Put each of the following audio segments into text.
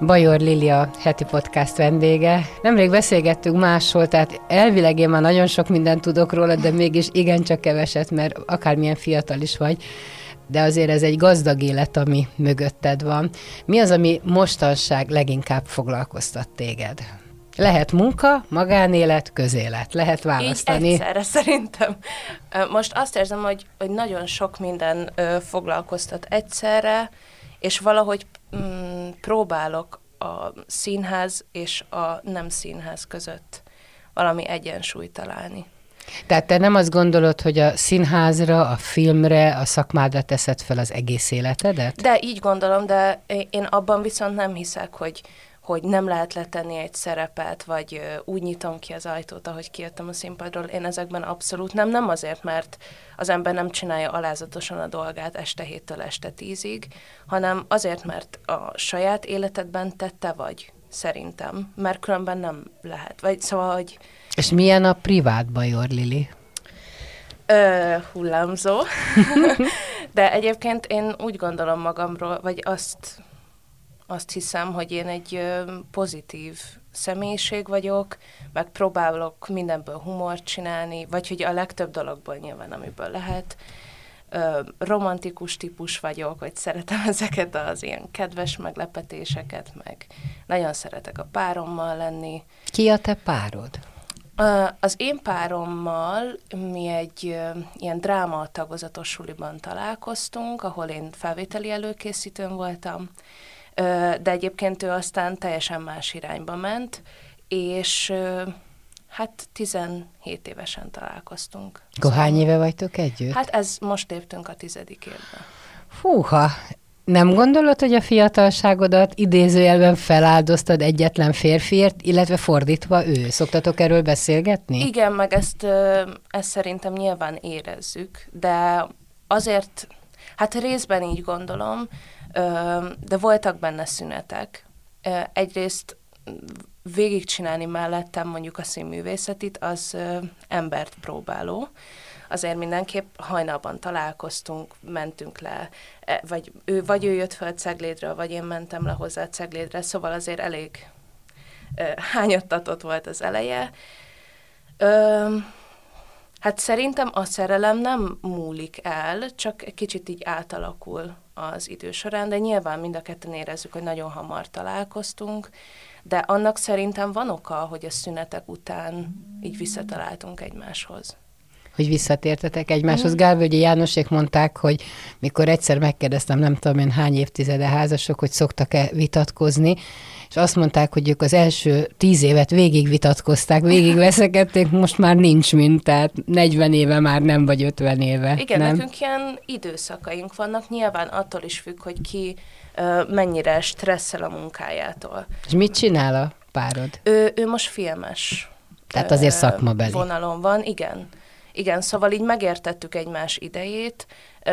Bajor Lilia heti podcast vendége. Nemrég beszélgettünk máshol, tehát elvileg én már nagyon sok mindent tudok róla, de mégis igencsak keveset, mert akármilyen fiatal is vagy, de azért ez egy gazdag élet, ami mögötted van. Mi az, ami mostanság leginkább foglalkoztat téged? Lehet munka, magánélet, közélet. Lehet választani. Így egyszerre szerintem. Most azt érzem, hogy, hogy nagyon sok minden foglalkoztat egyszerre, és valahogy mm, próbálok a színház és a nem színház között valami egyensúlyt találni. Tehát te nem azt gondolod, hogy a színházra, a filmre, a szakmádra teszed fel az egész életedet? De így gondolom, de én abban viszont nem hiszek, hogy, hogy nem lehet letenni egy szerepet, vagy úgy nyitom ki az ajtót, ahogy kijöttem a színpadról. Én ezekben abszolút nem, nem azért, mert az ember nem csinálja alázatosan a dolgát este héttől este tízig, hanem azért, mert a saját életedben tette vagy, szerintem, mert különben nem lehet. Vagy szóval, hogy... És milyen a privát bajor, Lili? Ö, hullámzó. De egyébként én úgy gondolom magamról, vagy azt azt hiszem, hogy én egy pozitív személyiség vagyok, meg próbálok mindenből humort csinálni, vagy hogy a legtöbb dologból nyilván, amiből lehet. romantikus típus vagyok, hogy szeretem ezeket az ilyen kedves meglepetéseket, meg nagyon szeretek a párommal lenni. Ki a te párod? Az én párommal mi egy ilyen dráma tagozatos suliban találkoztunk, ahol én felvételi előkészítőn voltam, de egyébként ő aztán teljesen más irányba ment, és hát 17 évesen találkoztunk. Akkor szóval, hány éve vagytok együtt? Hát ez most léptünk a tizedik évbe. Fúha, nem gondolod, hogy a fiatalságodat idézőjelben feláldoztad egyetlen férfiért, illetve fordítva ő? Szoktatok erről beszélgetni? Igen, meg ezt, ezt szerintem nyilván érezzük, de azért, hát részben így gondolom, de voltak benne szünetek. Egyrészt végigcsinálni mellettem mondjuk a színművészetit, az embert próbáló. Azért mindenképp hajnalban találkoztunk, mentünk le, e, vagy ő, vagy ő jött fel Ceglédről, vagy én mentem le hozzá Ceglédre, szóval azért elég hányattatott volt az eleje. Ö, hát szerintem a szerelem nem múlik el, csak egy kicsit így átalakul az idő során, de nyilván mind a ketten érezzük, hogy nagyon hamar találkoztunk, de annak szerintem van oka, hogy a szünetek után így visszataláltunk egymáshoz hogy visszatértetek egymáshoz. Mm. Gálvölgyi Jánosék mondták, hogy mikor egyszer megkérdeztem, nem tudom én hány évtizede házasok, hogy szoktak-e vitatkozni, és azt mondták, hogy ők az első tíz évet végig vitatkozták, végig veszekedték, most már nincs mint, tehát 40 éve már nem, vagy 50 éve. Igen, nem? nekünk ilyen időszakaink vannak, nyilván attól is függ, hogy ki mennyire stresszel a munkájától. És mit csinál a párod? Ő, ő most filmes. Tehát azért szakmabeli. Vonalon van, igen. Igen, szóval így megértettük egymás idejét,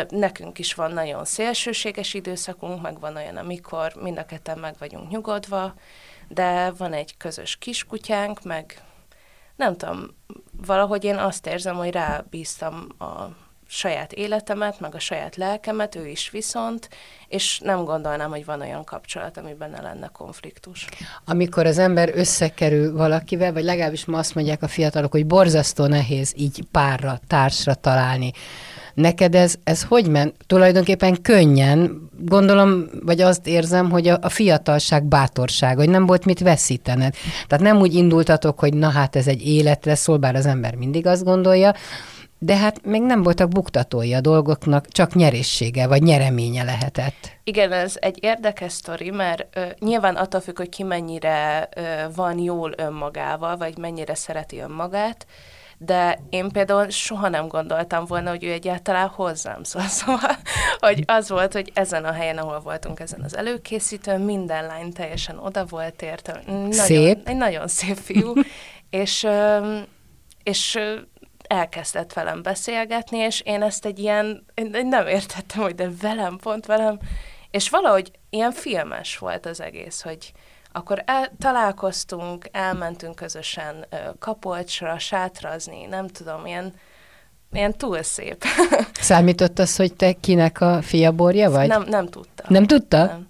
nekünk is van nagyon szélsőséges időszakunk, meg van olyan, amikor mind a ketten meg vagyunk nyugodva, de van egy közös kiskutyánk, meg nem tudom, valahogy én azt érzem, hogy rábíztam a saját életemet, meg a saját lelkemet, ő is viszont, és nem gondolnám, hogy van olyan kapcsolat, amiben ne lenne konfliktus. Amikor az ember összekerül valakivel, vagy legalábbis ma azt mondják a fiatalok, hogy borzasztó nehéz így párra, társra találni. Neked ez, ez hogy ment? Tulajdonképpen könnyen, gondolom, vagy azt érzem, hogy a, a fiatalság bátorság, hogy nem volt mit veszítened. Tehát nem úgy indultatok, hogy na hát ez egy életre szól, bár az ember mindig azt gondolja, de hát még nem voltak buktatói a dolgoknak, csak nyeressége vagy nyereménye lehetett. Igen, ez egy érdekes sztori, mert ö, nyilván attól függ, hogy ki mennyire ö, van jól önmagával, vagy mennyire szereti önmagát, de én például soha nem gondoltam volna, hogy ő egyáltalán hozzám szól. Szóval, hogy az volt, hogy ezen a helyen, ahol voltunk, ezen az előkészítőn, minden lány teljesen oda volt érte. Nagyon, szép. Egy nagyon szép fiú, És, és elkezdett velem beszélgetni, és én ezt egy ilyen, én nem értettem, hogy de velem, pont velem, és valahogy ilyen filmes volt az egész, hogy akkor el, találkoztunk, elmentünk közösen kapolcsra, sátrazni, nem tudom, ilyen, ilyen túl szép. Számított az, hogy te kinek a fiaborja vagy? Nem, nem tudta. Nem tudta? Nem.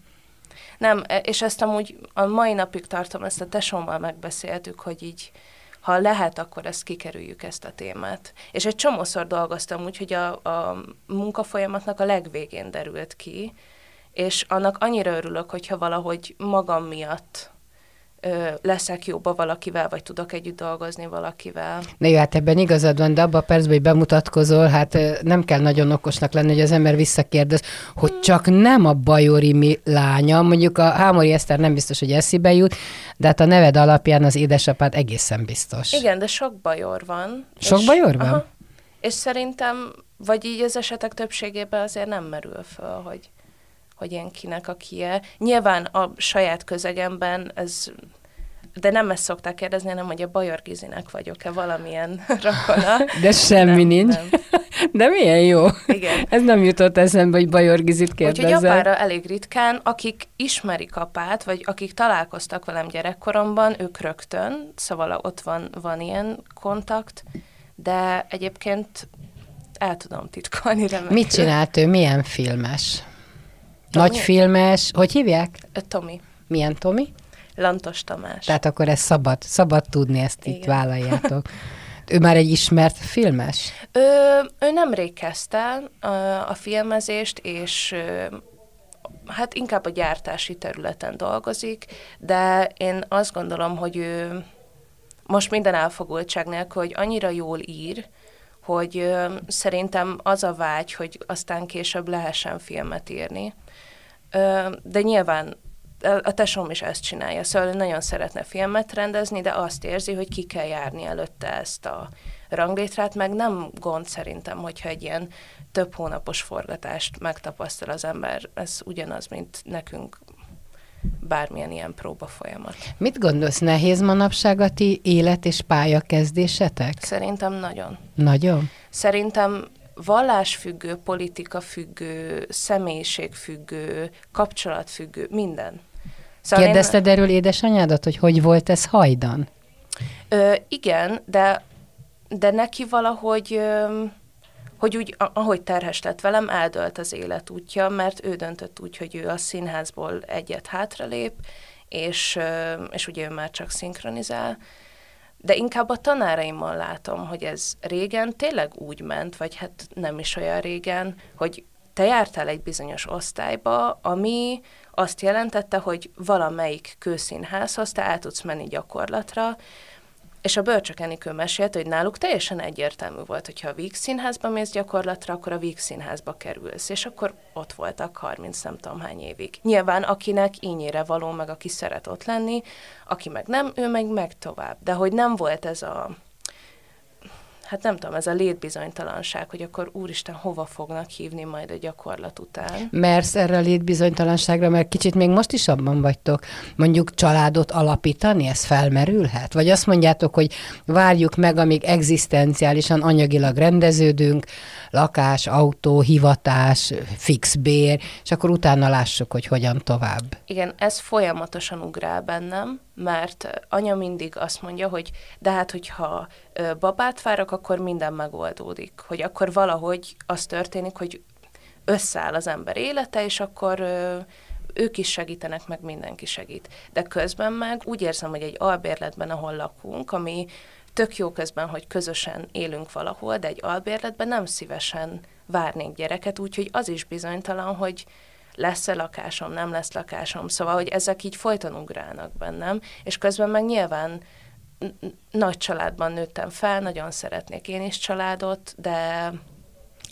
Nem, és ezt amúgy a mai napig tartom, ezt a tesómmal megbeszéltük, hogy így, ha lehet, akkor ezt kikerüljük, ezt a témát. És egy csomószor dolgoztam úgy, hogy a, a munkafolyamatnak a legvégén derült ki, és annak annyira örülök, hogyha valahogy magam miatt leszek jóba valakivel, vagy tudok együtt dolgozni valakivel. Na jó, hát ebben igazad van, de abban a percben, hogy bemutatkozol, hát nem kell nagyon okosnak lenni, hogy az ember visszakérdez, hogy hmm. csak nem a Bajori mi lánya, mondjuk a Hámori Eszter nem biztos, hogy eszébe jut, de hát a neved alapján az édesapád egészen biztos. Igen, de sok bajor van. Sok és, bajor van? Aha, és szerintem, vagy így az esetek többségében azért nem merül föl, hogy hogy én kinek a kie. Nyilván a saját közegemben ez de nem ezt szokták kérdezni, hanem hogy a Bajor Gizinek vagyok-e valamilyen rakona. De semmi nem, nincs. Nem. De milyen jó. Igen. Ez nem jutott eszembe, hogy Bajor Gizit kérdezzel. Úgyhogy apára elég ritkán, akik ismerik apát, vagy akik találkoztak velem gyerekkoromban, ők rögtön, szóval ott van, van ilyen kontakt, de egyébként el tudom titkolni remekül. Mit csinált ő? Milyen filmes? Nagy filmes, hogy hívják? Tomi. Milyen Tomi? Lantos Tamás. Tehát akkor ez szabad, szabad tudni, ezt Igen. itt vállaljátok. Ő már egy ismert filmes? Ő, ő nemrég kezdte a, a filmezést, és hát inkább a gyártási területen dolgozik, de én azt gondolom, hogy ő most minden elfogultság nélkül, hogy annyira jól ír, hogy ö, szerintem az a vágy, hogy aztán később lehessen filmet írni de nyilván a tesóm is ezt csinálja, szóval nagyon szeretne filmet rendezni, de azt érzi, hogy ki kell járni előtte ezt a ranglétrát, meg nem gond szerintem, hogyha egy ilyen több hónapos forgatást megtapasztal az ember, ez ugyanaz, mint nekünk bármilyen ilyen próba folyamat. Mit gondolsz, nehéz manapság a ti élet és pályakezdésetek? Szerintem nagyon. Nagyon? Szerintem vallásfüggő, politikafüggő, személyiségfüggő, kapcsolatfüggő, minden. Szóval Kérdezted én... erről édesanyádat, hogy hogy volt ez hajdan? Ö, igen, de, de neki valahogy, ö, hogy úgy, ahogy terhes lett velem, eldölt az életútja, mert ő döntött úgy, hogy ő a színházból egyet hátralép, és, ö, és ugye ő már csak szinkronizál, de inkább a tanáraimmal látom, hogy ez régen tényleg úgy ment, vagy hát nem is olyan régen, hogy te jártál egy bizonyos osztályba, ami azt jelentette, hogy valamelyik kőszínházhoz te el tudsz menni gyakorlatra, és a Bölcsök Enikő mesélt, hogy náluk teljesen egyértelmű volt, hogyha a Víg Színházba mész gyakorlatra, akkor a Víg Színházba kerülsz, és akkor ott voltak 30 nem tudom hány évig. Nyilván akinek ínyére való, meg aki szeret ott lenni, aki meg nem, ő meg meg tovább. De hogy nem volt ez a hát nem tudom, ez a létbizonytalanság, hogy akkor úristen, hova fognak hívni majd a gyakorlat után. Mersz erre a létbizonytalanságra, mert kicsit még most is abban vagytok, mondjuk családot alapítani, ez felmerülhet? Vagy azt mondjátok, hogy várjuk meg, amíg egzisztenciálisan, anyagilag rendeződünk, lakás, autó, hivatás, fix bér, és akkor utána lássuk, hogy hogyan tovább. Igen, ez folyamatosan ugrál bennem, mert anya mindig azt mondja, hogy de hát, hogyha babát várok, akkor minden megoldódik. Hogy akkor valahogy az történik, hogy összeáll az ember élete, és akkor ők is segítenek, meg mindenki segít. De közben meg úgy érzem, hogy egy albérletben, ahol lakunk, ami tök jó közben, hogy közösen élünk valahol, de egy albérletben nem szívesen várnék gyereket, úgyhogy az is bizonytalan, hogy lesz-e lakásom, nem lesz lakásom, szóval, hogy ezek így folyton ugrálnak bennem, és közben meg nyilván nagy családban nőttem fel, nagyon szeretnék én is családot, de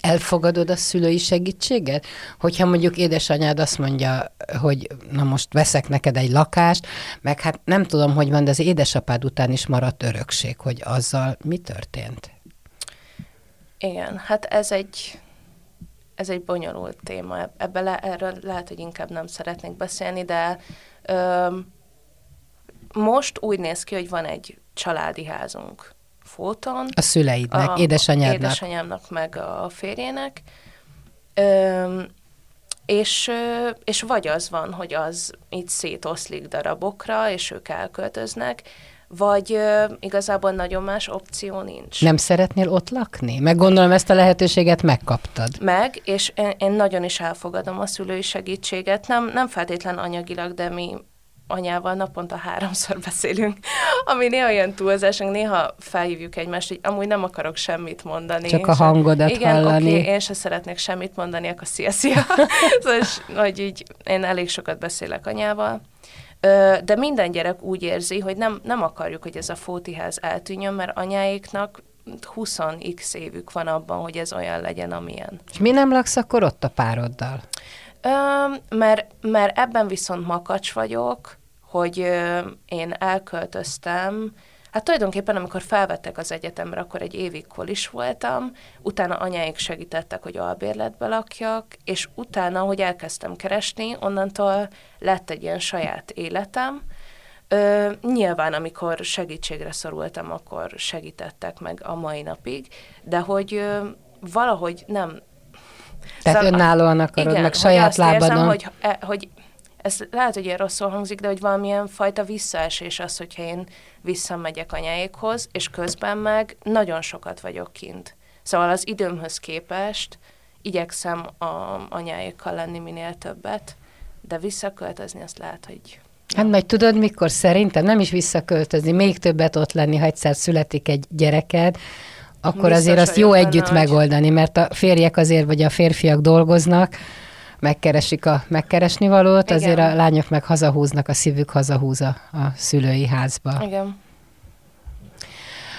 Elfogadod a szülői segítséget? Hogyha mondjuk édesanyád azt mondja, hogy na most veszek neked egy lakást, meg hát nem tudom, hogy van, de az édesapád után is maradt örökség, hogy azzal mi történt? Igen, hát ez egy, ez egy bonyolult téma. Ebbe le, erről lehet, hogy inkább nem szeretnék beszélni, de ö, most úgy néz ki, hogy van egy családi házunk Fóton. A szüleidnek, a, édesanyádnak. Édesanyámnak, meg a férjének. Ö, és, és vagy az van, hogy az itt szétoszlik darabokra, és ők elköltöznek, vagy uh, igazából nagyon más opció nincs. Nem szeretnél ott lakni? Meg gondolom ezt a lehetőséget megkaptad. Meg, és én, én nagyon is elfogadom a szülői segítséget. Nem, nem feltétlen anyagilag, de mi anyával naponta háromszor beszélünk, ami néha ilyen túlzásunk, néha felhívjuk egymást, hogy amúgy nem akarok semmit mondani. Csak a hangodat igen, hallani. Igen, én se szeretnék semmit mondani, akkor szia, szia. szóval, hogy így én elég sokat beszélek anyával. De minden gyerek úgy érzi, hogy nem, nem akarjuk, hogy ez a fótiház eltűnjön, mert anyáiknak 20x évük van abban, hogy ez olyan legyen, amilyen. És mi nem laksz akkor ott a pároddal? Ö, mert, mert ebben viszont makacs vagyok, hogy ö, én elköltöztem, Hát tulajdonképpen, amikor felvettek az egyetemre, akkor egy évig is voltam, utána anyáik segítettek, hogy albérletbe lakjak, és utána, hogy elkezdtem keresni, onnantól lett egy ilyen saját életem. Ö, nyilván, amikor segítségre szorultam, akkor segítettek meg a mai napig, de hogy ö, valahogy nem... Tehát szóval, önállóan akarod, igen, meg saját lábadon. Érzem, hogy, e, hogy ez lehet, hogy ilyen rosszul hangzik, de hogy valamilyen fajta visszaesés az, hogyha én visszamegyek anyáékhoz, és közben meg nagyon sokat vagyok kint. Szóval az időmhöz képest igyekszem a anyáékkal lenni minél többet, de visszaköltözni azt lehet, hogy Hát majd tudod, mikor szerintem nem is visszaköltözni, még többet ott lenni, ha egyszer születik egy gyereked, akkor Biztos azért azt jó együtt nagy. megoldani, mert a férjek azért, vagy a férfiak dolgoznak, megkeresik a megkeresni valót, Igen. azért a lányok meg hazahúznak, a szívük hazahúz a, a szülői házba. Igen.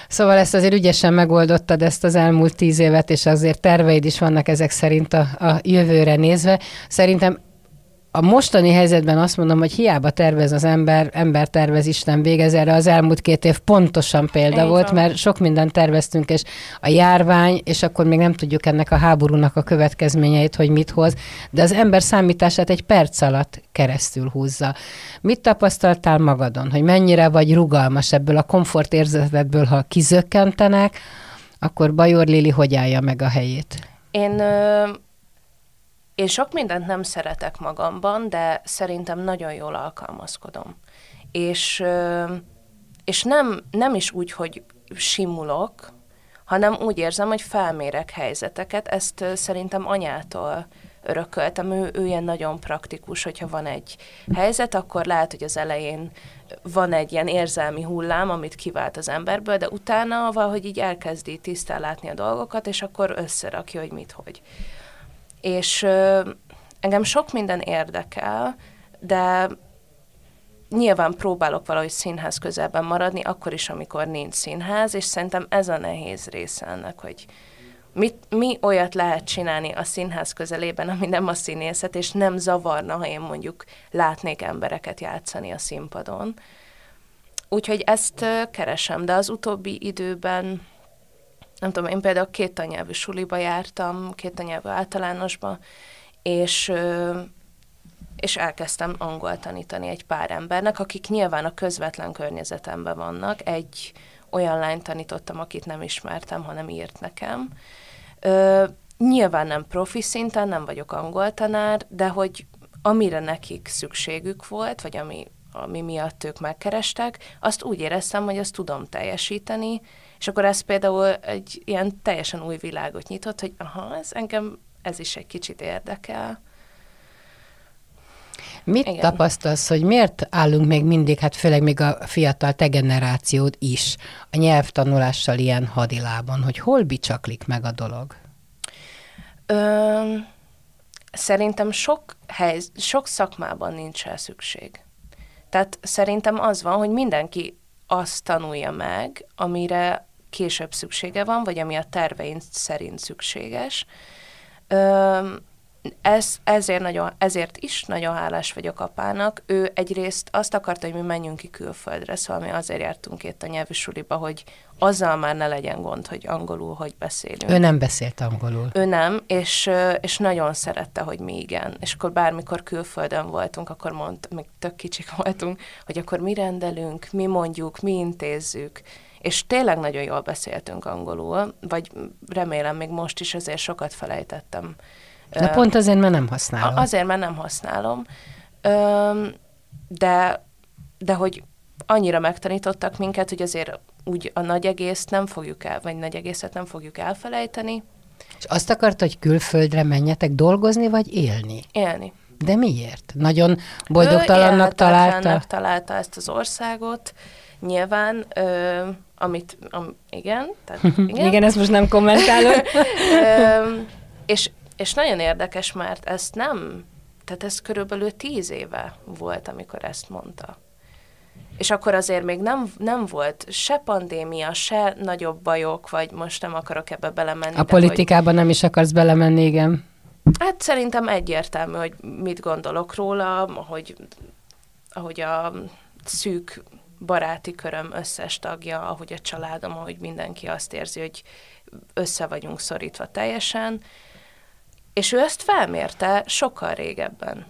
Szóval ezt azért ügyesen megoldottad ezt az elmúlt tíz évet, és azért terveid is vannak ezek szerint a, a jövőre nézve. Szerintem a mostani helyzetben azt mondom, hogy hiába tervez az ember, ember tervez, Isten végez. Erre az elmúlt két év pontosan példa Én volt, van. mert sok mindent terveztünk, és a járvány, és akkor még nem tudjuk ennek a háborúnak a következményeit, hogy mit hoz, de az ember számítását egy perc alatt keresztül húzza. Mit tapasztaltál magadon, hogy mennyire vagy rugalmas ebből a komfortérzetedből, ha kizökkentenek, akkor Bajor Lili hogy állja meg a helyét? Én ö- én sok mindent nem szeretek magamban, de szerintem nagyon jól alkalmazkodom. És, és nem, nem is úgy, hogy simulok, hanem úgy érzem, hogy felmérek helyzeteket. Ezt szerintem anyától örököltem. Ő, ő ilyen nagyon praktikus, hogyha van egy helyzet, akkor lehet, hogy az elején van egy ilyen érzelmi hullám, amit kivált az emberből, de utána valahogy így elkezdi tisztán látni a dolgokat, és akkor összerakja, hogy mit, hogy és engem sok minden érdekel, de nyilván próbálok valahogy színház közelben maradni, akkor is, amikor nincs színház, és szerintem ez a nehéz része ennek, hogy mit, mi olyat lehet csinálni a színház közelében, ami nem a színészet, és nem zavarna, ha én mondjuk látnék embereket játszani a színpadon. Úgyhogy ezt keresem, de az utóbbi időben nem tudom, én például két tanyelvű suliba jártam, két tanyelvű általánosba, és és elkezdtem angol tanítani egy pár embernek, akik nyilván a közvetlen környezetemben vannak. Egy olyan lányt tanítottam, akit nem ismertem, hanem írt nekem. Nyilván nem profi szinten, nem vagyok angol tanár, de hogy amire nekik szükségük volt, vagy ami, ami miatt ők megkerestek, azt úgy éreztem, hogy azt tudom teljesíteni, és akkor ez például egy ilyen teljesen új világot nyitott, hogy aha, ez engem ez is egy kicsit érdekel. Mit Igen. tapasztalsz, hogy miért állunk még mindig, hát főleg még a fiatal te generációd is, a nyelvtanulással ilyen hadilában, hogy hol bicsaklik meg a dolog? Ö, szerintem sok, hely, sok szakmában nincs rá szükség. Tehát szerintem az van, hogy mindenki azt tanulja meg, amire később szüksége van, vagy ami a terveink szerint szükséges. Ez, ezért, nagyon, ezért is nagyon hálás vagyok apának. Ő egyrészt azt akarta, hogy mi menjünk ki külföldre, szóval mi azért jártunk itt a nyelvi suliba, hogy azzal már ne legyen gond, hogy angolul hogy beszélünk. Ő nem beszélt angolul. Ő nem, és, és nagyon szerette, hogy mi igen. És akkor bármikor külföldön voltunk, akkor mondta, még tök kicsik voltunk, hogy akkor mi rendelünk, mi mondjuk, mi intézzük. És tényleg nagyon jól beszéltünk angolul, vagy remélem még most is azért sokat felejtettem Na pont azért, mert nem használom. Azért, mert nem használom. De, de hogy annyira megtanítottak minket, hogy azért úgy a nagy egészt nem fogjuk el, vagy nagy egészet nem fogjuk elfelejteni. És azt akart, hogy külföldre menjetek dolgozni, vagy élni? Élni. De miért? Nagyon boldogtalannak találta? találta ezt az országot. Nyilván, ö, amit, am, igen, tehát igen. igen, ezt most nem kommentálom. és és nagyon érdekes, mert ezt nem, tehát ez körülbelül tíz éve volt, amikor ezt mondta. És akkor azért még nem, nem volt se pandémia, se nagyobb bajok, vagy most nem akarok ebbe belemenni. A politikában hogy... nem is akarsz belemenni, igen. Hát szerintem egyértelmű, hogy mit gondolok róla, ahogy, ahogy a szűk baráti köröm összes tagja, ahogy a családom, ahogy mindenki azt érzi, hogy össze vagyunk szorítva teljesen, és ő ezt felmérte sokkal régebben.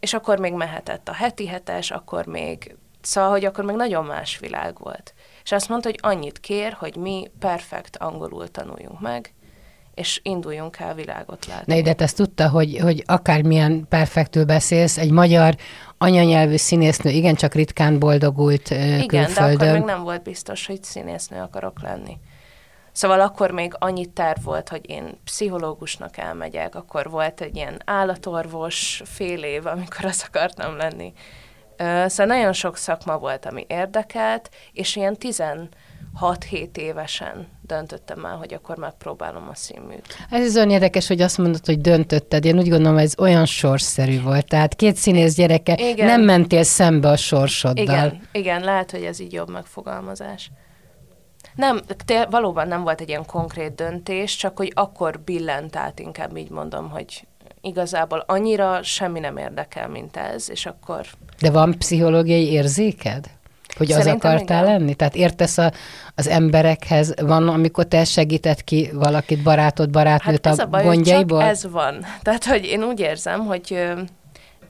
És akkor még mehetett a heti hetes, akkor még, szóval, hogy akkor még nagyon más világ volt. És azt mondta, hogy annyit kér, hogy mi perfekt angolul tanuljunk meg, és induljunk el világot látni. Ne, de ezt tudta, hogy, hogy akármilyen perfektül beszélsz, egy magyar anyanyelvű színésznő igencsak ritkán boldogult Igen, külföldön. de akkor még nem volt biztos, hogy színésznő akarok lenni. Szóval akkor még annyi terv volt, hogy én pszichológusnak elmegyek, akkor volt egy ilyen állatorvos fél év, amikor azt akartam lenni. Szóval nagyon sok szakma volt, ami érdekelt, és ilyen 16-7 évesen döntöttem el, hogy akkor megpróbálom a színműt. Ez az olyan érdekes, hogy azt mondod, hogy döntötted. Én úgy gondolom, ez olyan sorsszerű volt. Tehát két színész gyereke, igen. nem mentél szembe a sorsoddal. Igen, igen, lehet, hogy ez így jobb megfogalmazás. Nem, te, valóban nem volt egy ilyen konkrét döntés, csak hogy akkor billent át, inkább így mondom, hogy igazából annyira semmi nem érdekel, mint ez, és akkor... De van pszichológiai érzéked? Hogy Szerintem az akartál igen. lenni? Tehát értesz a, az emberekhez? Van, amikor te segített ki valakit, barátod, barátnőt hát a, a baj, gondjaiból? Csak ez van. Tehát, hogy én úgy érzem, hogy,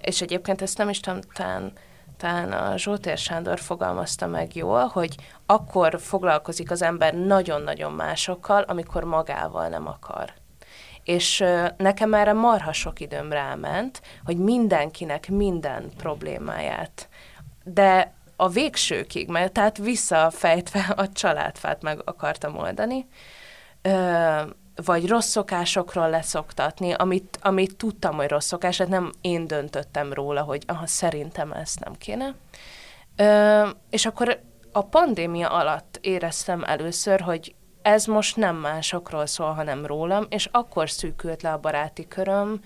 és egyébként ezt nem is tudom, talán talán a Zsótér Sándor fogalmazta meg jól, hogy akkor foglalkozik az ember nagyon-nagyon másokkal, amikor magával nem akar. És nekem erre marha sok időm ráment, hogy mindenkinek minden problémáját. De a végsőkig, mert tehát visszafejtve a családfát meg akartam oldani, vagy rossz szokásokról leszoktatni, amit, amit tudtam, hogy rossz szokás, hát nem én döntöttem róla, hogy aha, szerintem ezt nem kéne. És akkor a pandémia alatt éreztem először, hogy ez most nem másokról szól, hanem rólam, és akkor szűkült le a baráti köröm,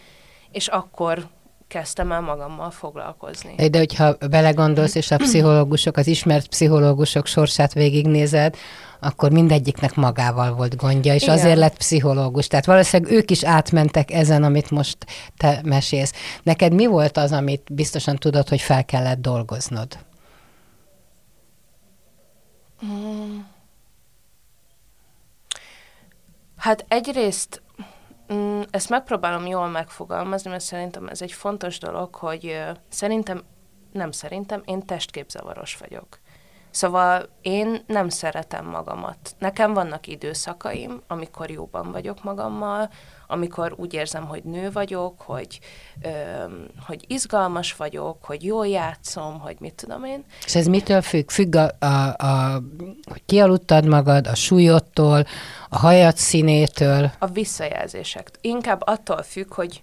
és akkor kezdtem el magammal foglalkozni. De hogyha belegondolsz, és a pszichológusok, az ismert pszichológusok sorsát végignézed, akkor mindegyiknek magával volt gondja, és Igen. azért lett pszichológus. Tehát valószínűleg ők is átmentek ezen, amit most te mesélsz. Neked mi volt az, amit biztosan tudod, hogy fel kellett dolgoznod? Hmm. Hát egyrészt mm, ezt megpróbálom jól megfogalmazni, mert szerintem ez egy fontos dolog, hogy szerintem, nem szerintem, én testképzavaros vagyok. Szóval én nem szeretem magamat. Nekem vannak időszakaim, amikor jóban vagyok magammal, amikor úgy érzem, hogy nő vagyok, hogy, ö, hogy izgalmas vagyok, hogy jól játszom, hogy mit tudom én. És ez mitől függ? Függ a, a, a hogy kialudtad magad, a súlyodtól, a hajad színétől? A visszajelzések. Inkább attól függ, hogy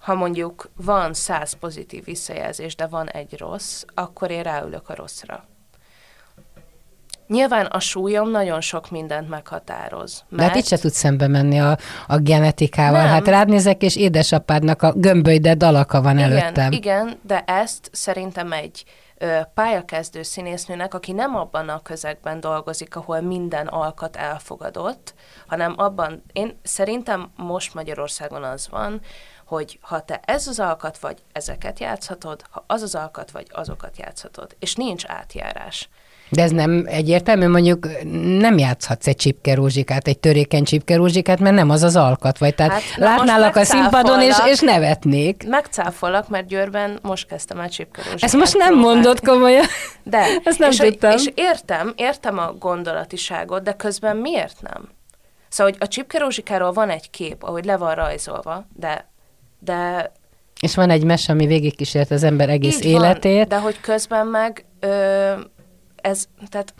ha mondjuk van száz pozitív visszajelzés, de van egy rossz, akkor én ráülök a rosszra. Nyilván a súlyom nagyon sok mindent meghatároz. Mert... De hát itt se tudsz szembe menni a, a genetikával. Nem. Hát rád nézek, és édesapádnak a gömbölyde dalaka van igen, előttem. Igen, de ezt szerintem egy pályakezdő színésznőnek, aki nem abban a közegben dolgozik, ahol minden alkat elfogadott, hanem abban, én szerintem most Magyarországon az van, hogy ha te ez az alkat vagy, ezeket játszhatod, ha az az alkat vagy, azokat játszhatod. És nincs átjárás. De ez nem egyértelmű, mondjuk nem játszhatsz egy csipkerózsikát, egy törékeny csipkerózsikát, mert nem az az alkat vagy. Tehát hát, látnálak a színpadon, és, és nevetnék. Megcáfolak, mert Győrben most kezdtem el csipkerózsikát. Ezt most nem próbálni. mondod komolyan. De. Ezt nem és, tudtam. És értem, értem a gondolatiságot, de közben miért nem? Szóval, hogy a csipkerózsikáról van egy kép, ahogy le van rajzolva, de de és van egy mes, ami végigkísért az ember egész Így életét. Van, de hogy közben meg ö, ez, tehát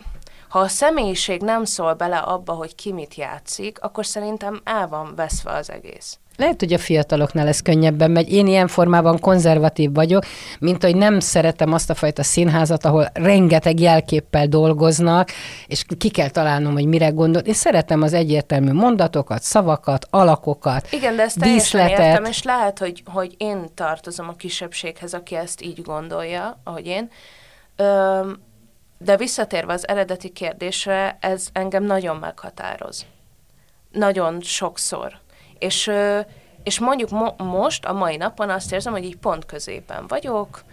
ha a személyiség nem szól bele abba, hogy ki mit játszik, akkor szerintem el van veszve az egész. Lehet, hogy a fiataloknál ez könnyebben megy. Én ilyen formában konzervatív vagyok, mint hogy nem szeretem azt a fajta színházat, ahol rengeteg jelképpel dolgoznak, és ki kell találnom, hogy mire gondol. Én szeretem az egyértelmű mondatokat, szavakat, alakokat, Igen, de ezt díszletet. értem, és lehet, hogy, hogy én tartozom a kisebbséghez, aki ezt így gondolja, ahogy én. Öm, de visszatérve az eredeti kérdésre, ez engem nagyon meghatároz. Nagyon sokszor. És, és mondjuk mo- most, a mai napon azt érzem, hogy így pont középen vagyok,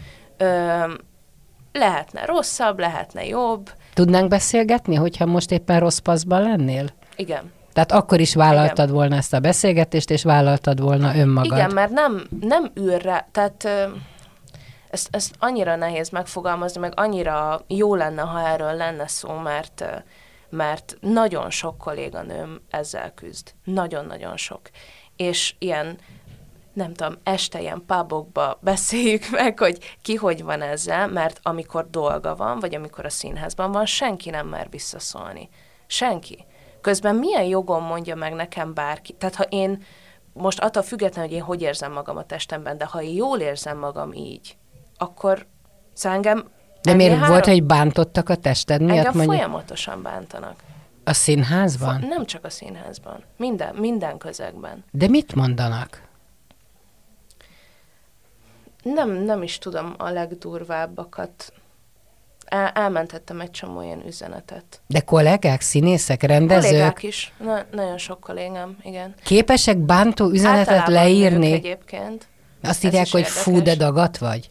lehetne rosszabb, lehetne jobb. Tudnánk beszélgetni, hogyha most éppen rossz paszban lennél? Igen. Tehát akkor is vállaltad Igen. volna ezt a beszélgetést, és vállaltad volna önmagad. Igen, mert nem, nem űrre, tehát ezt, ezt annyira nehéz megfogalmazni, meg annyira jó lenne, ha erről lenne szó, mert, mert nagyon sok kolléganőm ezzel küzd. Nagyon-nagyon sok. És ilyen nem tudom, este ilyen pubokba beszéljük meg, hogy ki hogy van ezzel, mert amikor dolga van, vagy amikor a színházban van, senki nem mer visszaszólni. Senki. Közben milyen jogon mondja meg nekem bárki? Tehát ha én most attól függetlenül, hogy én hogy érzem magam a testemben, de ha én jól érzem magam így, akkor szóval engem... De miért három... volt, hogy bántottak a tested miatt? Engem mondjuk? folyamatosan bántanak. A színházban? Nem csak a színházban. Minden, minden közegben. De mit mondanak? Nem, nem is tudom a legdurvábbakat. El, elmentettem egy csomó ilyen üzenetet. De kollégák, színészek, rendezők? Kollégák is. Na, nagyon sok kollégám, igen. Képesek bántó üzenetet Általában leírni? egyébként. Azt írják, hogy érdekes. fú, de dagat vagy?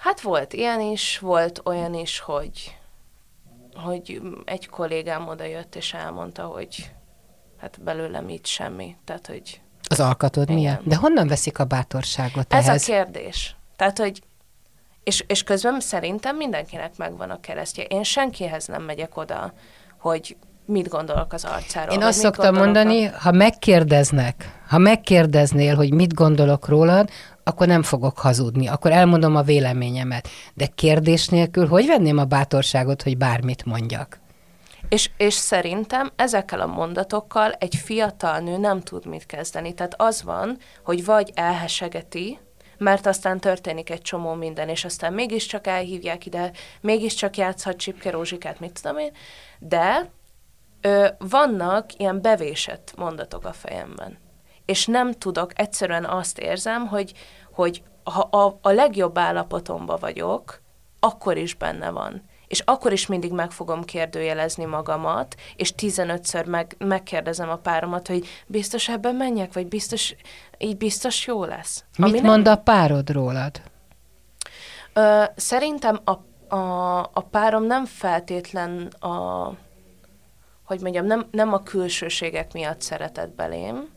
Hát volt ilyen is, volt olyan is, hogy, hogy egy kollégám oda jött és elmondta, hogy hát belőlem itt semmi. Tehát, hogy... Az alkatod miatt? De honnan veszik a bátorságot Ez ehhez? a kérdés. Tehát, hogy és, és közben szerintem mindenkinek megvan a keresztje. Én senkihez nem megyek oda, hogy mit gondolok az arcáról. Én azt szoktam mondani, a... ha megkérdeznek, ha megkérdeznél, hogy mit gondolok rólad, akkor nem fogok hazudni, akkor elmondom a véleményemet. De kérdés nélkül hogy venném a bátorságot, hogy bármit mondjak? És, és szerintem ezekkel a mondatokkal egy fiatal nő nem tud mit kezdeni. Tehát az van, hogy vagy elhesegeti, mert aztán történik egy csomó minden, és aztán mégiscsak elhívják ide, mégiscsak játszhat Csipke Rózsikát, mit tudom én, de ö, vannak ilyen bevésett mondatok a fejemben. És nem tudok, egyszerűen azt érzem, hogy, hogy ha a, a legjobb állapotomban vagyok, akkor is benne van. És akkor is mindig meg fogom kérdőjelezni magamat, és 15-ször meg, megkérdezem a páromat, hogy biztos ebben menjek, vagy biztos, így biztos jó lesz. Mit Ami mond nem... a párod rólad? Ö, szerintem a, a, a párom nem feltétlen a, hogy mondjam, nem, nem a külsőségek miatt szeretett belém,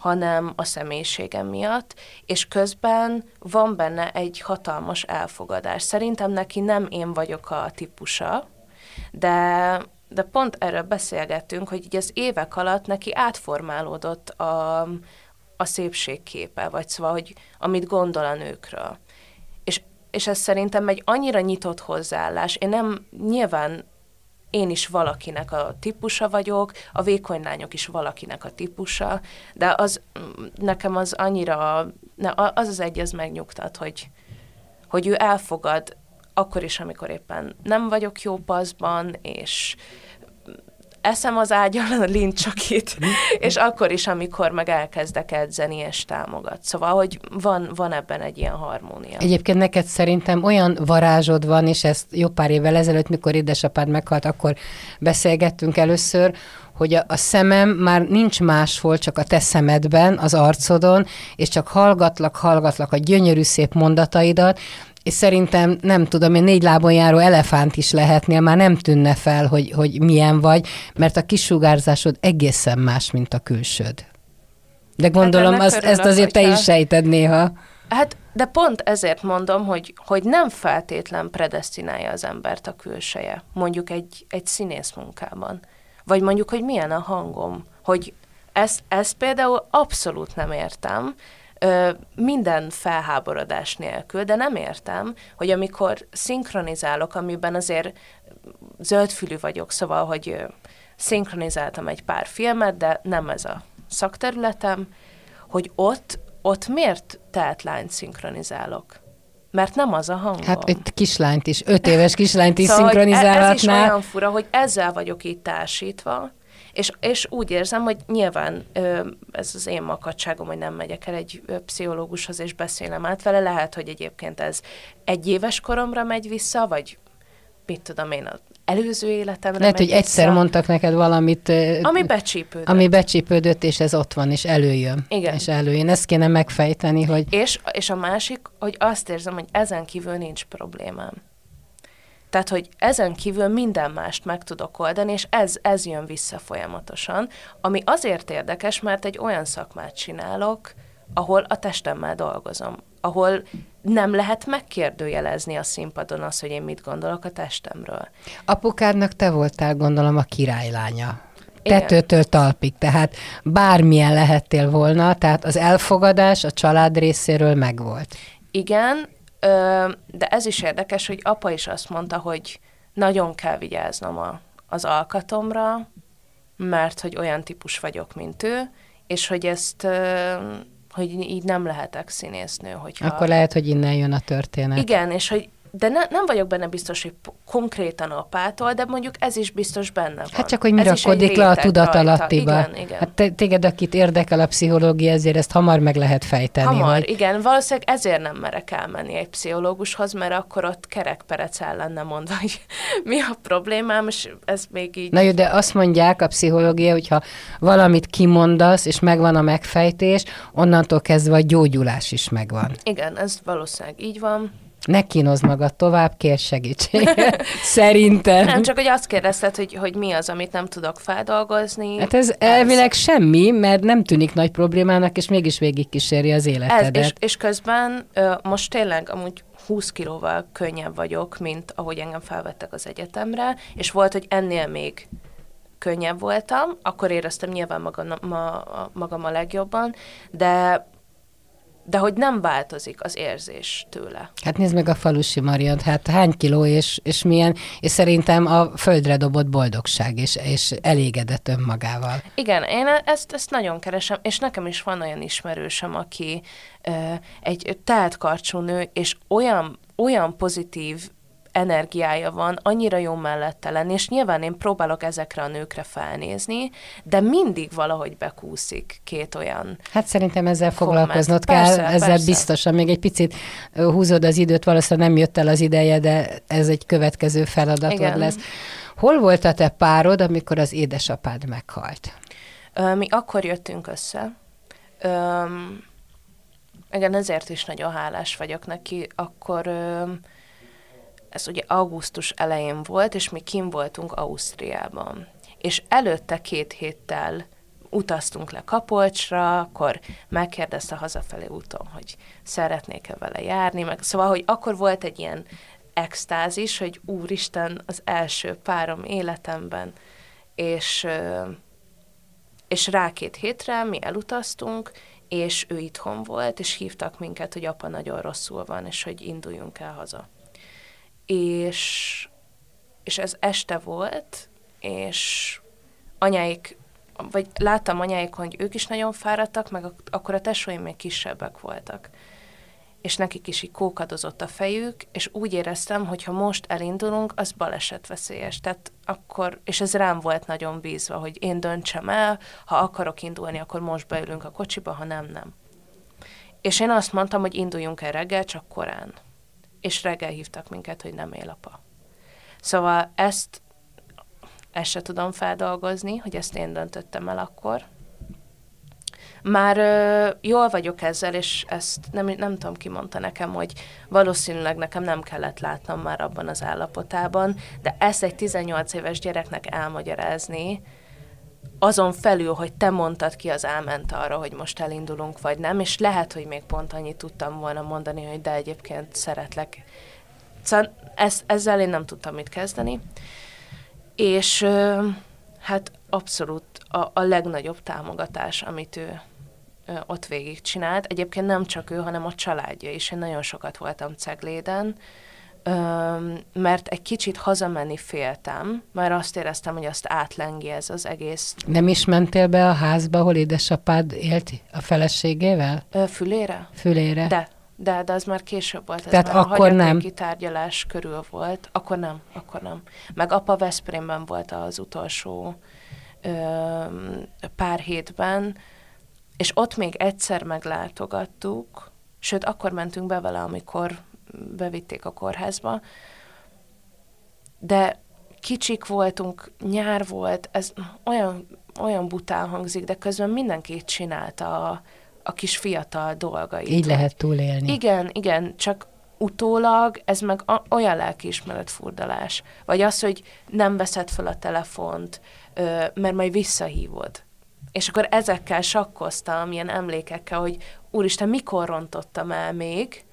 hanem a személyiségem miatt, és közben van benne egy hatalmas elfogadás. Szerintem neki nem én vagyok a típusa, de, de pont erről beszélgettünk, hogy így az évek alatt neki átformálódott a, a szépségképe, vagy szóval, hogy amit gondol a nőkről. És, ez szerintem egy annyira nyitott hozzáállás. Én nem, nyilván én is valakinek a típusa vagyok, a vékony lányok is valakinek a típusa, de az nekem az annyira, az az egy, az megnyugtat, hogy, hogy ő elfogad akkor is, amikor éppen nem vagyok jó paszban, és eszem az ágyal a lincsakit, és akkor is, amikor meg elkezdek edzeni és támogat. Szóval, hogy van, van ebben egy ilyen harmónia. Egyébként neked szerintem olyan varázsod van, és ezt jó pár évvel ezelőtt, mikor édesapád meghalt, akkor beszélgettünk először, hogy a, a szemem már nincs máshol, csak a te szemedben, az arcodon, és csak hallgatlak, hallgatlak a gyönyörű szép mondataidat, és szerintem, nem tudom, én négy lábon járó elefánt is lehetnél, már nem tűnne fel, hogy, hogy milyen vagy, mert a kisugárzásod egészen más, mint a külsőd. De gondolom, hát örülök, ezt azért te is sejted néha. Hát, de pont ezért mondom, hogy, hogy nem feltétlen predestinálja az embert a külseje, mondjuk egy, egy színész munkában. Vagy mondjuk, hogy milyen a hangom, hogy ezt, ezt például abszolút nem értem, ö, minden felháborodás nélkül, de nem értem, hogy amikor szinkronizálok, amiben azért zöldfülű vagyok, szóval, hogy ö, szinkronizáltam egy pár filmet, de nem ez a szakterületem, hogy ott, ott miért lányt szinkronizálok? Mert nem az a hangom. Hát egy kislányt is, öt éves kislányt is szóval, szinkronizálhatná. Ez is olyan fura, hogy ezzel vagyok itt társítva, és, és úgy érzem, hogy nyilván ez az én makadságom, hogy nem megyek el egy pszichológushoz és beszélem át vele. Lehet, hogy egyébként ez egy éves koromra megy vissza, vagy mit tudom én, az előző életemre Lehet, hogy egyszer vissza, mondtak neked valamit, ami becsípődött. Ami becsípődött, és ez ott van, és előjön. Igen. És előjön. Ezt kéne megfejteni, hogy... És, és a másik, hogy azt érzem, hogy ezen kívül nincs problémám. Tehát, hogy ezen kívül minden mást meg tudok oldani, és ez, ez jön vissza folyamatosan, ami azért érdekes, mert egy olyan szakmát csinálok, ahol a testemmel dolgozom, ahol nem lehet megkérdőjelezni a színpadon az, hogy én mit gondolok a testemről. Apukádnak te voltál, gondolom, a királylánya. Tetőtől talpig, tehát bármilyen lehettél volna, tehát az elfogadás a család részéről megvolt. Igen, de ez is érdekes, hogy apa is azt mondta, hogy nagyon kell vigyáznom a, az alkatomra, mert hogy olyan típus vagyok, mint ő, és hogy ezt, hogy így nem lehetek színésznő. Hogyha... Akkor lehet, hogy innen jön a történet. Igen, és hogy de ne, nem vagyok benne biztos, hogy konkrétan apától, de mondjuk ez is biztos benne van. Hát csak, hogy mi rakodik le a tudatalattiba. Igen, igen. Hát téged, akit érdekel a pszichológia, ezért ezt hamar meg lehet fejteni. Hamar, hogy... igen. Valószínűleg ezért nem merek elmenni egy pszichológushoz, mert akkor ott kerekperec el lenne mondva, hogy mi a problémám, és ez még így... Na jó, de azt mondják a pszichológia, hogyha valamit kimondasz, és megvan a megfejtés, onnantól kezdve a gyógyulás is megvan. Igen, ez valószínűleg így van ne kínozd magad tovább, kér segítséget. Szerintem. Nem, csak hogy azt kérdezted, hogy, hogy mi az, amit nem tudok feldolgozni. Hát ez, ez elvileg semmi, mert nem tűnik nagy problémának, és mégis végig kíséri az életedet. Ez, és, és közben most tényleg amúgy 20 kilóval könnyebb vagyok, mint ahogy engem felvettek az egyetemre, és volt, hogy ennél még könnyebb voltam, akkor éreztem nyilván magam, ma, magam a legjobban, de de hogy nem változik az érzés tőle. Hát nézd meg a falusi Mariant, hát hány kiló és, és milyen, és szerintem a földre dobott boldogság, és, és elégedett önmagával. Igen, én ezt, ezt nagyon keresem, és nekem is van olyan ismerősöm, aki ö, egy telt karcsú nő, és olyan, olyan pozitív energiája van, annyira jó mellette lenni, és nyilván én próbálok ezekre a nőkre felnézni, de mindig valahogy bekúszik két olyan Hát szerintem ezzel foglalkoznod kell, persze, ezzel persze. biztosan, még egy picit húzod az időt, valószínűleg nem jött el az ideje, de ez egy következő feladatod Igen. lesz. Hol volt a te párod, amikor az édesapád meghalt? Mi akkor jöttünk össze. Öm, igen, ezért is nagyon hálás vagyok neki. Akkor öm, ez ugye augusztus elején volt, és mi kim voltunk Ausztriában. És előtte két héttel utaztunk le Kapolcsra, akkor megkérdezte hazafelé úton, hogy szeretnék-e vele járni, meg szóval, hogy akkor volt egy ilyen extázis, hogy úristen, az első párom életemben, és, és rá két hétre mi elutaztunk, és ő itthon volt, és hívtak minket, hogy apa nagyon rosszul van, és hogy induljunk el haza és, és ez este volt, és anyáik, vagy láttam anyáikon, hogy ők is nagyon fáradtak, meg akkor a tesóim még kisebbek voltak. és nekik is így kókadozott a fejük, és úgy éreztem, hogy ha most elindulunk, az balesetveszélyes. Tehát akkor, és ez rám volt nagyon bízva, hogy én döntsem el, ha akarok indulni, akkor most beülünk a kocsiba, ha nem, nem. És én azt mondtam, hogy induljunk el reggel, csak korán. És reggel hívtak minket, hogy nem él apa. Szóval ezt, ezt se tudom feldolgozni, hogy ezt én döntöttem el akkor, már ö, jól vagyok ezzel, és ezt nem, nem tudom, ki mondta nekem, hogy valószínűleg nekem nem kellett látnom már abban az állapotában, de ezt egy 18 éves gyereknek elmagyarázni, azon felül, hogy te mondtad ki az elment arra, hogy most elindulunk, vagy nem, és lehet, hogy még pont annyit tudtam volna mondani, hogy de egyébként szeretlek. Szóval ez, ezzel én nem tudtam mit kezdeni. És hát abszolút a, a legnagyobb támogatás, amit ő ott végig csinált. Egyébként nem csak ő, hanem a családja is. Én nagyon sokat voltam Cegléden, mert egy kicsit hazamenni féltem, mert azt éreztem, hogy azt átlengi ez az egész. Nem is mentél be a házba, ahol édesapád élt a feleségével? Fülére? Fülére. De, de, de az már később volt. Ez Tehát már akkor nem? tárgyalás körül volt. Akkor nem, akkor nem. Meg apa Veszprémben volt az utolsó ö, pár hétben, és ott még egyszer meglátogattuk, sőt, akkor mentünk be vele, amikor bevitték a kórházba, de kicsik voltunk, nyár volt, ez olyan, olyan bután hangzik, de közben mindenki csinálta a, a kis fiatal dolgait. Így lehet túlélni. Igen, igen, csak utólag ez meg a, olyan lelkiismeret furdalás. Vagy az, hogy nem veszed fel a telefont, ö, mert majd visszahívod. És akkor ezekkel sakkoztam, ilyen emlékekkel, hogy úristen, mikor rontottam el még,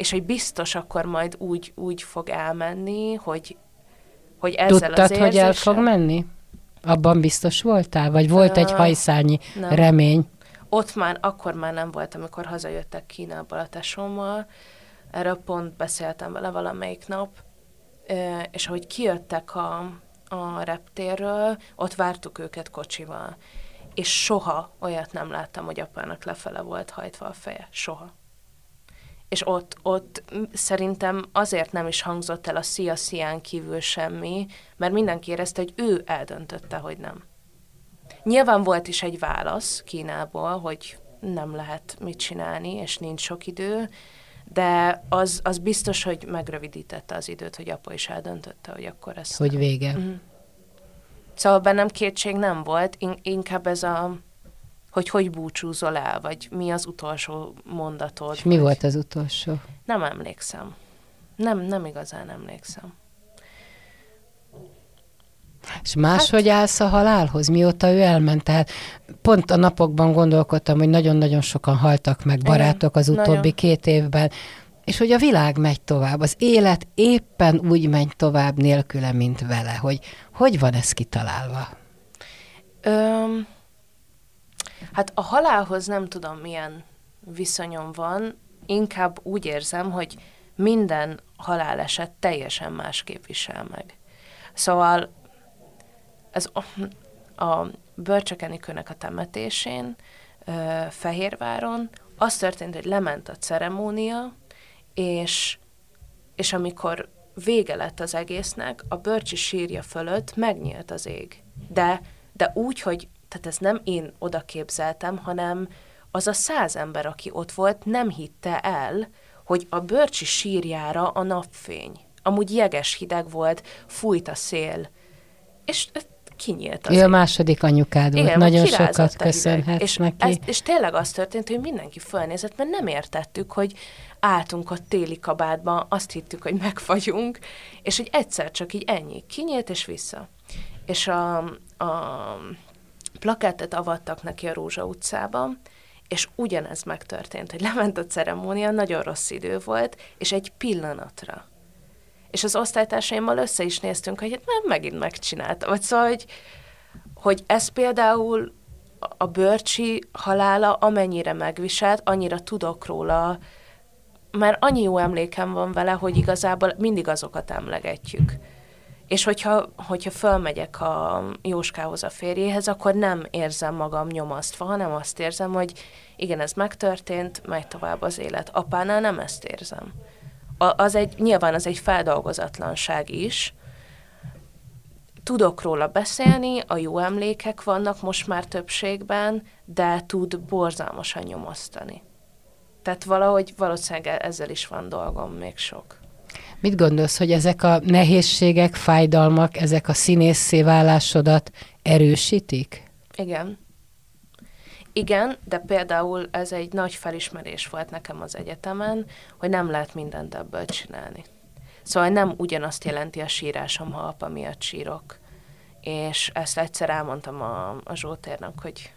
és hogy biztos akkor majd úgy, úgy fog elmenni, hogy, hogy ezzel Tudtad, az érzéssel... hogy el fog menni? Abban biztos voltál? Vagy volt egy hajszányi nem. remény? Ott már, akkor már nem volt, amikor hazajöttek Kínából a tesómmal. Erről pont beszéltem vele valamelyik nap, és hogy kijöttek a, a reptérről, ott vártuk őket kocsival és soha olyat nem láttam, hogy apának lefele volt hajtva a feje. Soha. És ott, ott szerintem azért nem is hangzott el a szia szián kívül semmi, mert mindenki érezte, hogy ő eldöntötte, hogy nem. Nyilván volt is egy válasz Kínából, hogy nem lehet mit csinálni, és nincs sok idő, de az, az biztos, hogy megrövidítette az időt, hogy apa is eldöntötte, hogy akkor ezt... Hogy vége. Uh-huh. Szóval bennem kétség nem volt, in- inkább ez a, hogy hogy búcsúzol el, vagy mi az utolsó mondatod. És mi vagy... volt az utolsó? Nem emlékszem. Nem, nem igazán emlékszem. És máshogy hát... állsz a halálhoz, mióta ő elment? Tehát pont a napokban gondolkodtam, hogy nagyon-nagyon sokan haltak meg barátok az utóbbi nagyon. két évben, és hogy a világ megy tovább, az élet éppen úgy megy tovább nélküle, mint vele, hogy hogy van ez kitalálva? Öm, hát a halálhoz nem tudom, milyen viszonyom van, inkább úgy érzem, hogy minden haláleset teljesen másképp visel meg. Szóval ez a, a Börcsökenikőnek a temetésén, Fehérváron, az történt, hogy lement a ceremónia, és, és amikor vége lett az egésznek, a börcsi sírja fölött megnyílt az ég. De, de úgy, hogy tehát ezt nem én oda képzeltem, hanem az a száz ember, aki ott volt, nem hitte el, hogy a börcsi sírjára a napfény. Amúgy jeges hideg volt, fújt a szél. És kinyílt az. Ő a második anyukád volt, Igen, nagyon sokat köszönhetsz és neki. Ez, és tényleg az történt, hogy mindenki fölnézett, mert nem értettük, hogy álltunk ott téli kabátban, azt hittük, hogy megfagyunk, és hogy egyszer csak így ennyi, kinyílt és vissza. És a, a plakettet avattak neki a Rózsa utcában, és ugyanez megtörtént, hogy lement a ceremónia, nagyon rossz idő volt, és egy pillanatra és az osztálytársaimmal össze is néztünk, hogy hát nem megint megcsinálta. Vagy szóval, hogy, hogy ez például a bőrcsi halála amennyire megviselt, annyira tudok róla, mert annyi jó emlékem van vele, hogy igazából mindig azokat emlegetjük. És hogyha, hogyha fölmegyek a Jóskához a férjéhez, akkor nem érzem magam nyomasztva, hanem azt érzem, hogy igen, ez megtörtént, megy tovább az élet. Apánál nem ezt érzem. A, az egy, nyilván az egy feldolgozatlanság is. Tudok róla beszélni, a jó emlékek vannak most már többségben, de tud borzalmasan nyomasztani. Tehát valahogy valószínűleg ezzel is van dolgom még sok. Mit gondolsz, hogy ezek a nehézségek, fájdalmak, ezek a színészé válásodat erősítik? Igen. Igen, de például ez egy nagy felismerés volt nekem az egyetemen, hogy nem lehet mindent ebből csinálni. Szóval nem ugyanazt jelenti a sírásom, ha apa miatt sírok. És ezt egyszer elmondtam a, a Zsótérnak, hogy,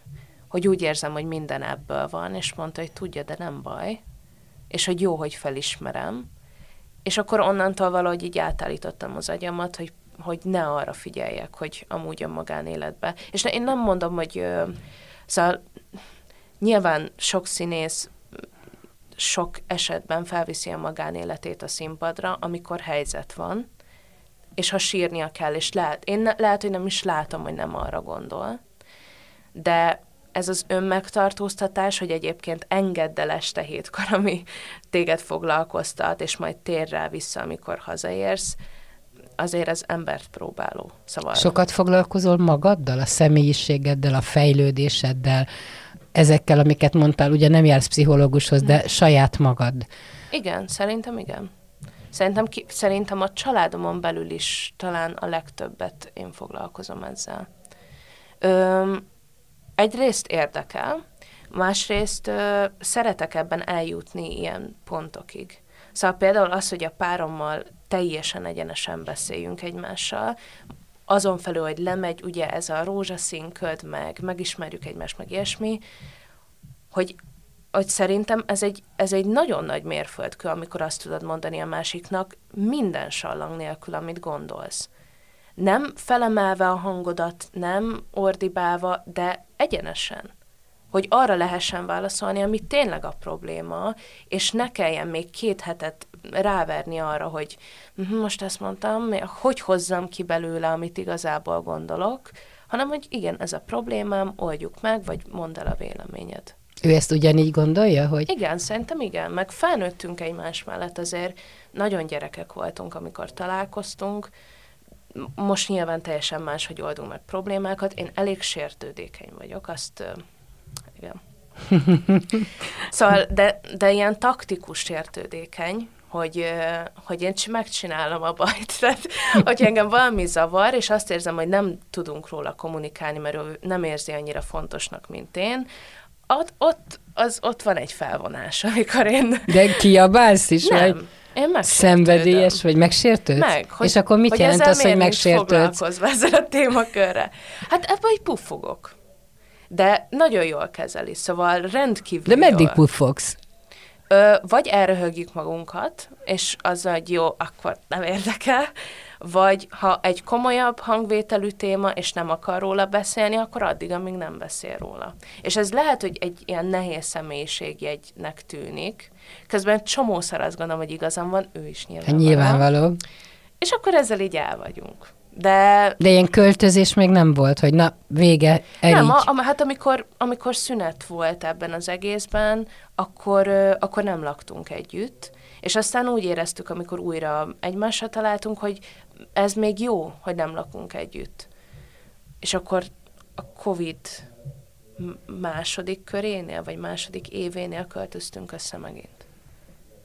hogy úgy érzem, hogy minden ebből van, és mondta, hogy tudja, de nem baj, és hogy jó, hogy felismerem, és akkor onnantól valahogy így átállítottam az agyamat, hogy, hogy ne arra figyeljek, hogy amúgy a magánéletbe. És ne, én nem mondom, hogy ö, szóval nyilván sok színész sok esetben felviszi a magánéletét a színpadra, amikor helyzet van, és ha sírnia kell, és lehet, én ne, lehet, hogy nem is látom, hogy nem arra gondol, de ez az önmegtartóztatás, hogy egyébként engedd el este hétkor, ami téged foglalkoztat, és majd tér rá vissza, amikor hazaérsz, azért ez embert próbáló. Szóval... Sokat foglalkozol magaddal, a személyiségeddel, a fejlődéseddel, ezekkel, amiket mondtál, ugye nem jársz pszichológushoz, de saját magad. Igen, szerintem igen. Szerintem, ki, szerintem a családomon belül is talán a legtöbbet én foglalkozom ezzel. Öm, egyrészt érdekel, másrészt ö, szeretek ebben eljutni ilyen pontokig. Szóval például az, hogy a párommal teljesen egyenesen beszéljünk egymással, azon felül, hogy lemegy ugye ez a rózsaszín köd, meg megismerjük egymást, meg ilyesmi, hogy, hogy szerintem ez egy, ez egy nagyon nagy mérföldkő, amikor azt tudod mondani a másiknak minden sallang nélkül, amit gondolsz nem felemelve a hangodat, nem ordibálva, de egyenesen. Hogy arra lehessen válaszolni, ami tényleg a probléma, és ne kelljen még két hetet ráverni arra, hogy hm, most ezt mondtam, hogy hozzam ki belőle, amit igazából gondolok, hanem hogy igen, ez a problémám, oldjuk meg, vagy mondd el a véleményed. Ő ezt ugyanígy gondolja, hogy... Igen, szerintem igen, meg felnőttünk egymás mellett, azért nagyon gyerekek voltunk, amikor találkoztunk, most nyilván teljesen más, hogy oldunk meg problémákat. Én elég sértődékeny vagyok, azt igen. szóval, de, de ilyen taktikus sértődékeny, hogy, hogy én megcsinálom a bajt. Tehát, hogy engem valami zavar, és azt érzem, hogy nem tudunk róla kommunikálni, mert ő nem érzi annyira fontosnak, mint én, ott, ott, az, ott van egy felvonás, amikor én... De kiabálsz is, nem. vagy? Én Szenvedélyes vagy megsértőd? Meg. Hogy, És akkor mit hogy jelent az, hogy megsértőd? foglalkozva ezzel a témakörre? Hát ebben egy puffogok. De nagyon jól kezeli, szóval rendkívül De meddig jól. puffogsz? Ö, vagy elröhögjük magunkat, és az, hogy jó, akkor nem érdekel, vagy ha egy komolyabb hangvételű téma, és nem akar róla beszélni, akkor addig, amíg nem beszél róla. És ez lehet, hogy egy ilyen nehéz személyiségjegynek tűnik, közben csomószor azt gondolom, hogy igazam van, ő is nyilvánvaló. Hát nyilvánvaló. És akkor ezzel így el vagyunk. De, De ilyen költözés még nem volt, hogy na, vége, el nem, a, a, hát amikor, amikor szünet volt ebben az egészben, akkor, akkor nem laktunk együtt, és aztán úgy éreztük, amikor újra egymásra találtunk, hogy ez még jó, hogy nem lakunk együtt. És akkor a Covid második körénél, vagy második événél költöztünk össze megint.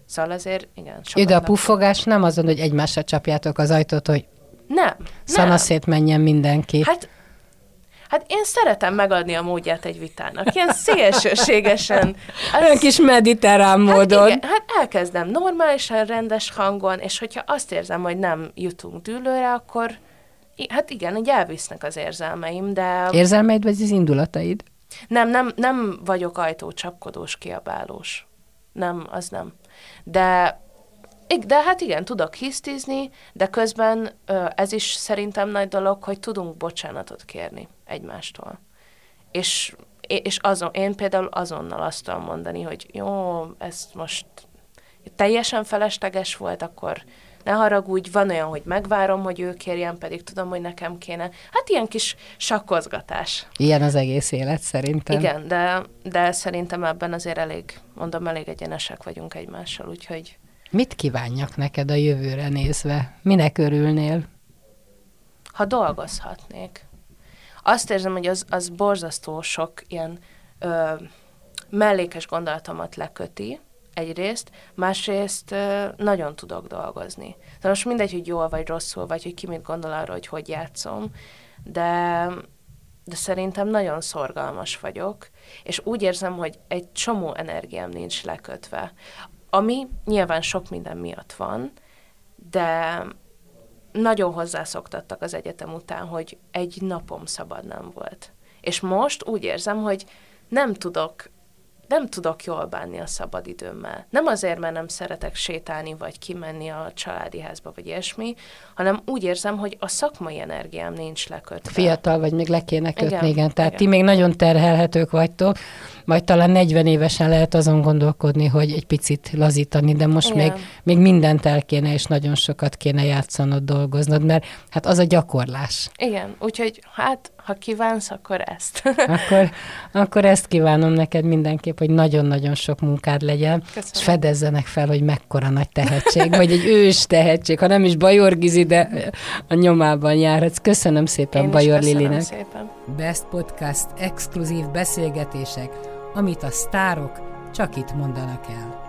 Szóval azért, igen. Ide a puffogás nem azon, hogy egymásra csapjátok az ajtót, hogy nem, szanaszét menjen mindenki. Hát, hát én szeretem megadni a módját egy vitának. Ilyen szélsőségesen. Ez, Olyan kis mediterrán módon. Hát, igen, hát elkezdem normálisan, rendes hangon, és hogyha azt érzem, hogy nem jutunk dűlőre, akkor hát igen, így elvisznek az érzelmeim, de... Érzelmeid vagy az indulataid? Nem, nem, nem vagyok ajtócsapkodós, kiabálós. Nem, az nem. De de hát igen, tudok hisztizni, de közben ez is szerintem nagy dolog, hogy tudunk bocsánatot kérni egymástól. És, és azon, én például azonnal azt tudom mondani, hogy jó, ez most teljesen felesleges volt, akkor ne haragudj, van olyan, hogy megvárom, hogy ő kérjen, pedig tudom, hogy nekem kéne. Hát ilyen kis sakkozgatás. Ilyen az egész élet szerintem. Igen, de, de szerintem ebben azért elég, mondom, elég egyenesek vagyunk egymással, úgyhogy... Mit kívánjak neked a jövőre nézve? Minek örülnél? Ha dolgozhatnék. Azt érzem, hogy az, az borzasztó sok ilyen ö, mellékes gondolatomat leköti, egyrészt, másrészt nagyon tudok dolgozni. De most mindegy, hogy jól vagy rosszul, vagy hogy ki mit gondol arról, hogy hogy játszom, de, de szerintem nagyon szorgalmas vagyok, és úgy érzem, hogy egy csomó energiám nincs lekötve. Ami nyilván sok minden miatt van, de nagyon hozzászoktattak az egyetem után, hogy egy napom szabad nem volt. És most úgy érzem, hogy nem tudok nem tudok jól bánni a szabadidőmmel. Nem azért, mert nem szeretek sétálni, vagy kimenni a családi házba, vagy ilyesmi, hanem úgy érzem, hogy a szakmai energiám nincs lekötve. Fiatal vagy, még le kéne kötni, igen. igen. Tehát igen. ti még nagyon terhelhetők vagytok, majd talán 40 évesen lehet azon gondolkodni, hogy egy picit lazítani, de most még, még mindent el kéne, és nagyon sokat kéne játszanod, dolgoznod, mert hát az a gyakorlás. Igen, úgyhogy hát ha kívánsz, akkor ezt. akkor, akkor ezt kívánom neked mindenképp, hogy nagyon-nagyon sok munkád legyen, Köszönöm. és fedezzenek fel, hogy mekkora nagy tehetség, vagy egy ős tehetség, ha nem is Bajor Gizi, de a nyomában járhatsz. Köszönöm szépen Én Bajor Lilinek. szépen. Best Podcast exkluzív beszélgetések, amit a sztárok csak itt mondanak el.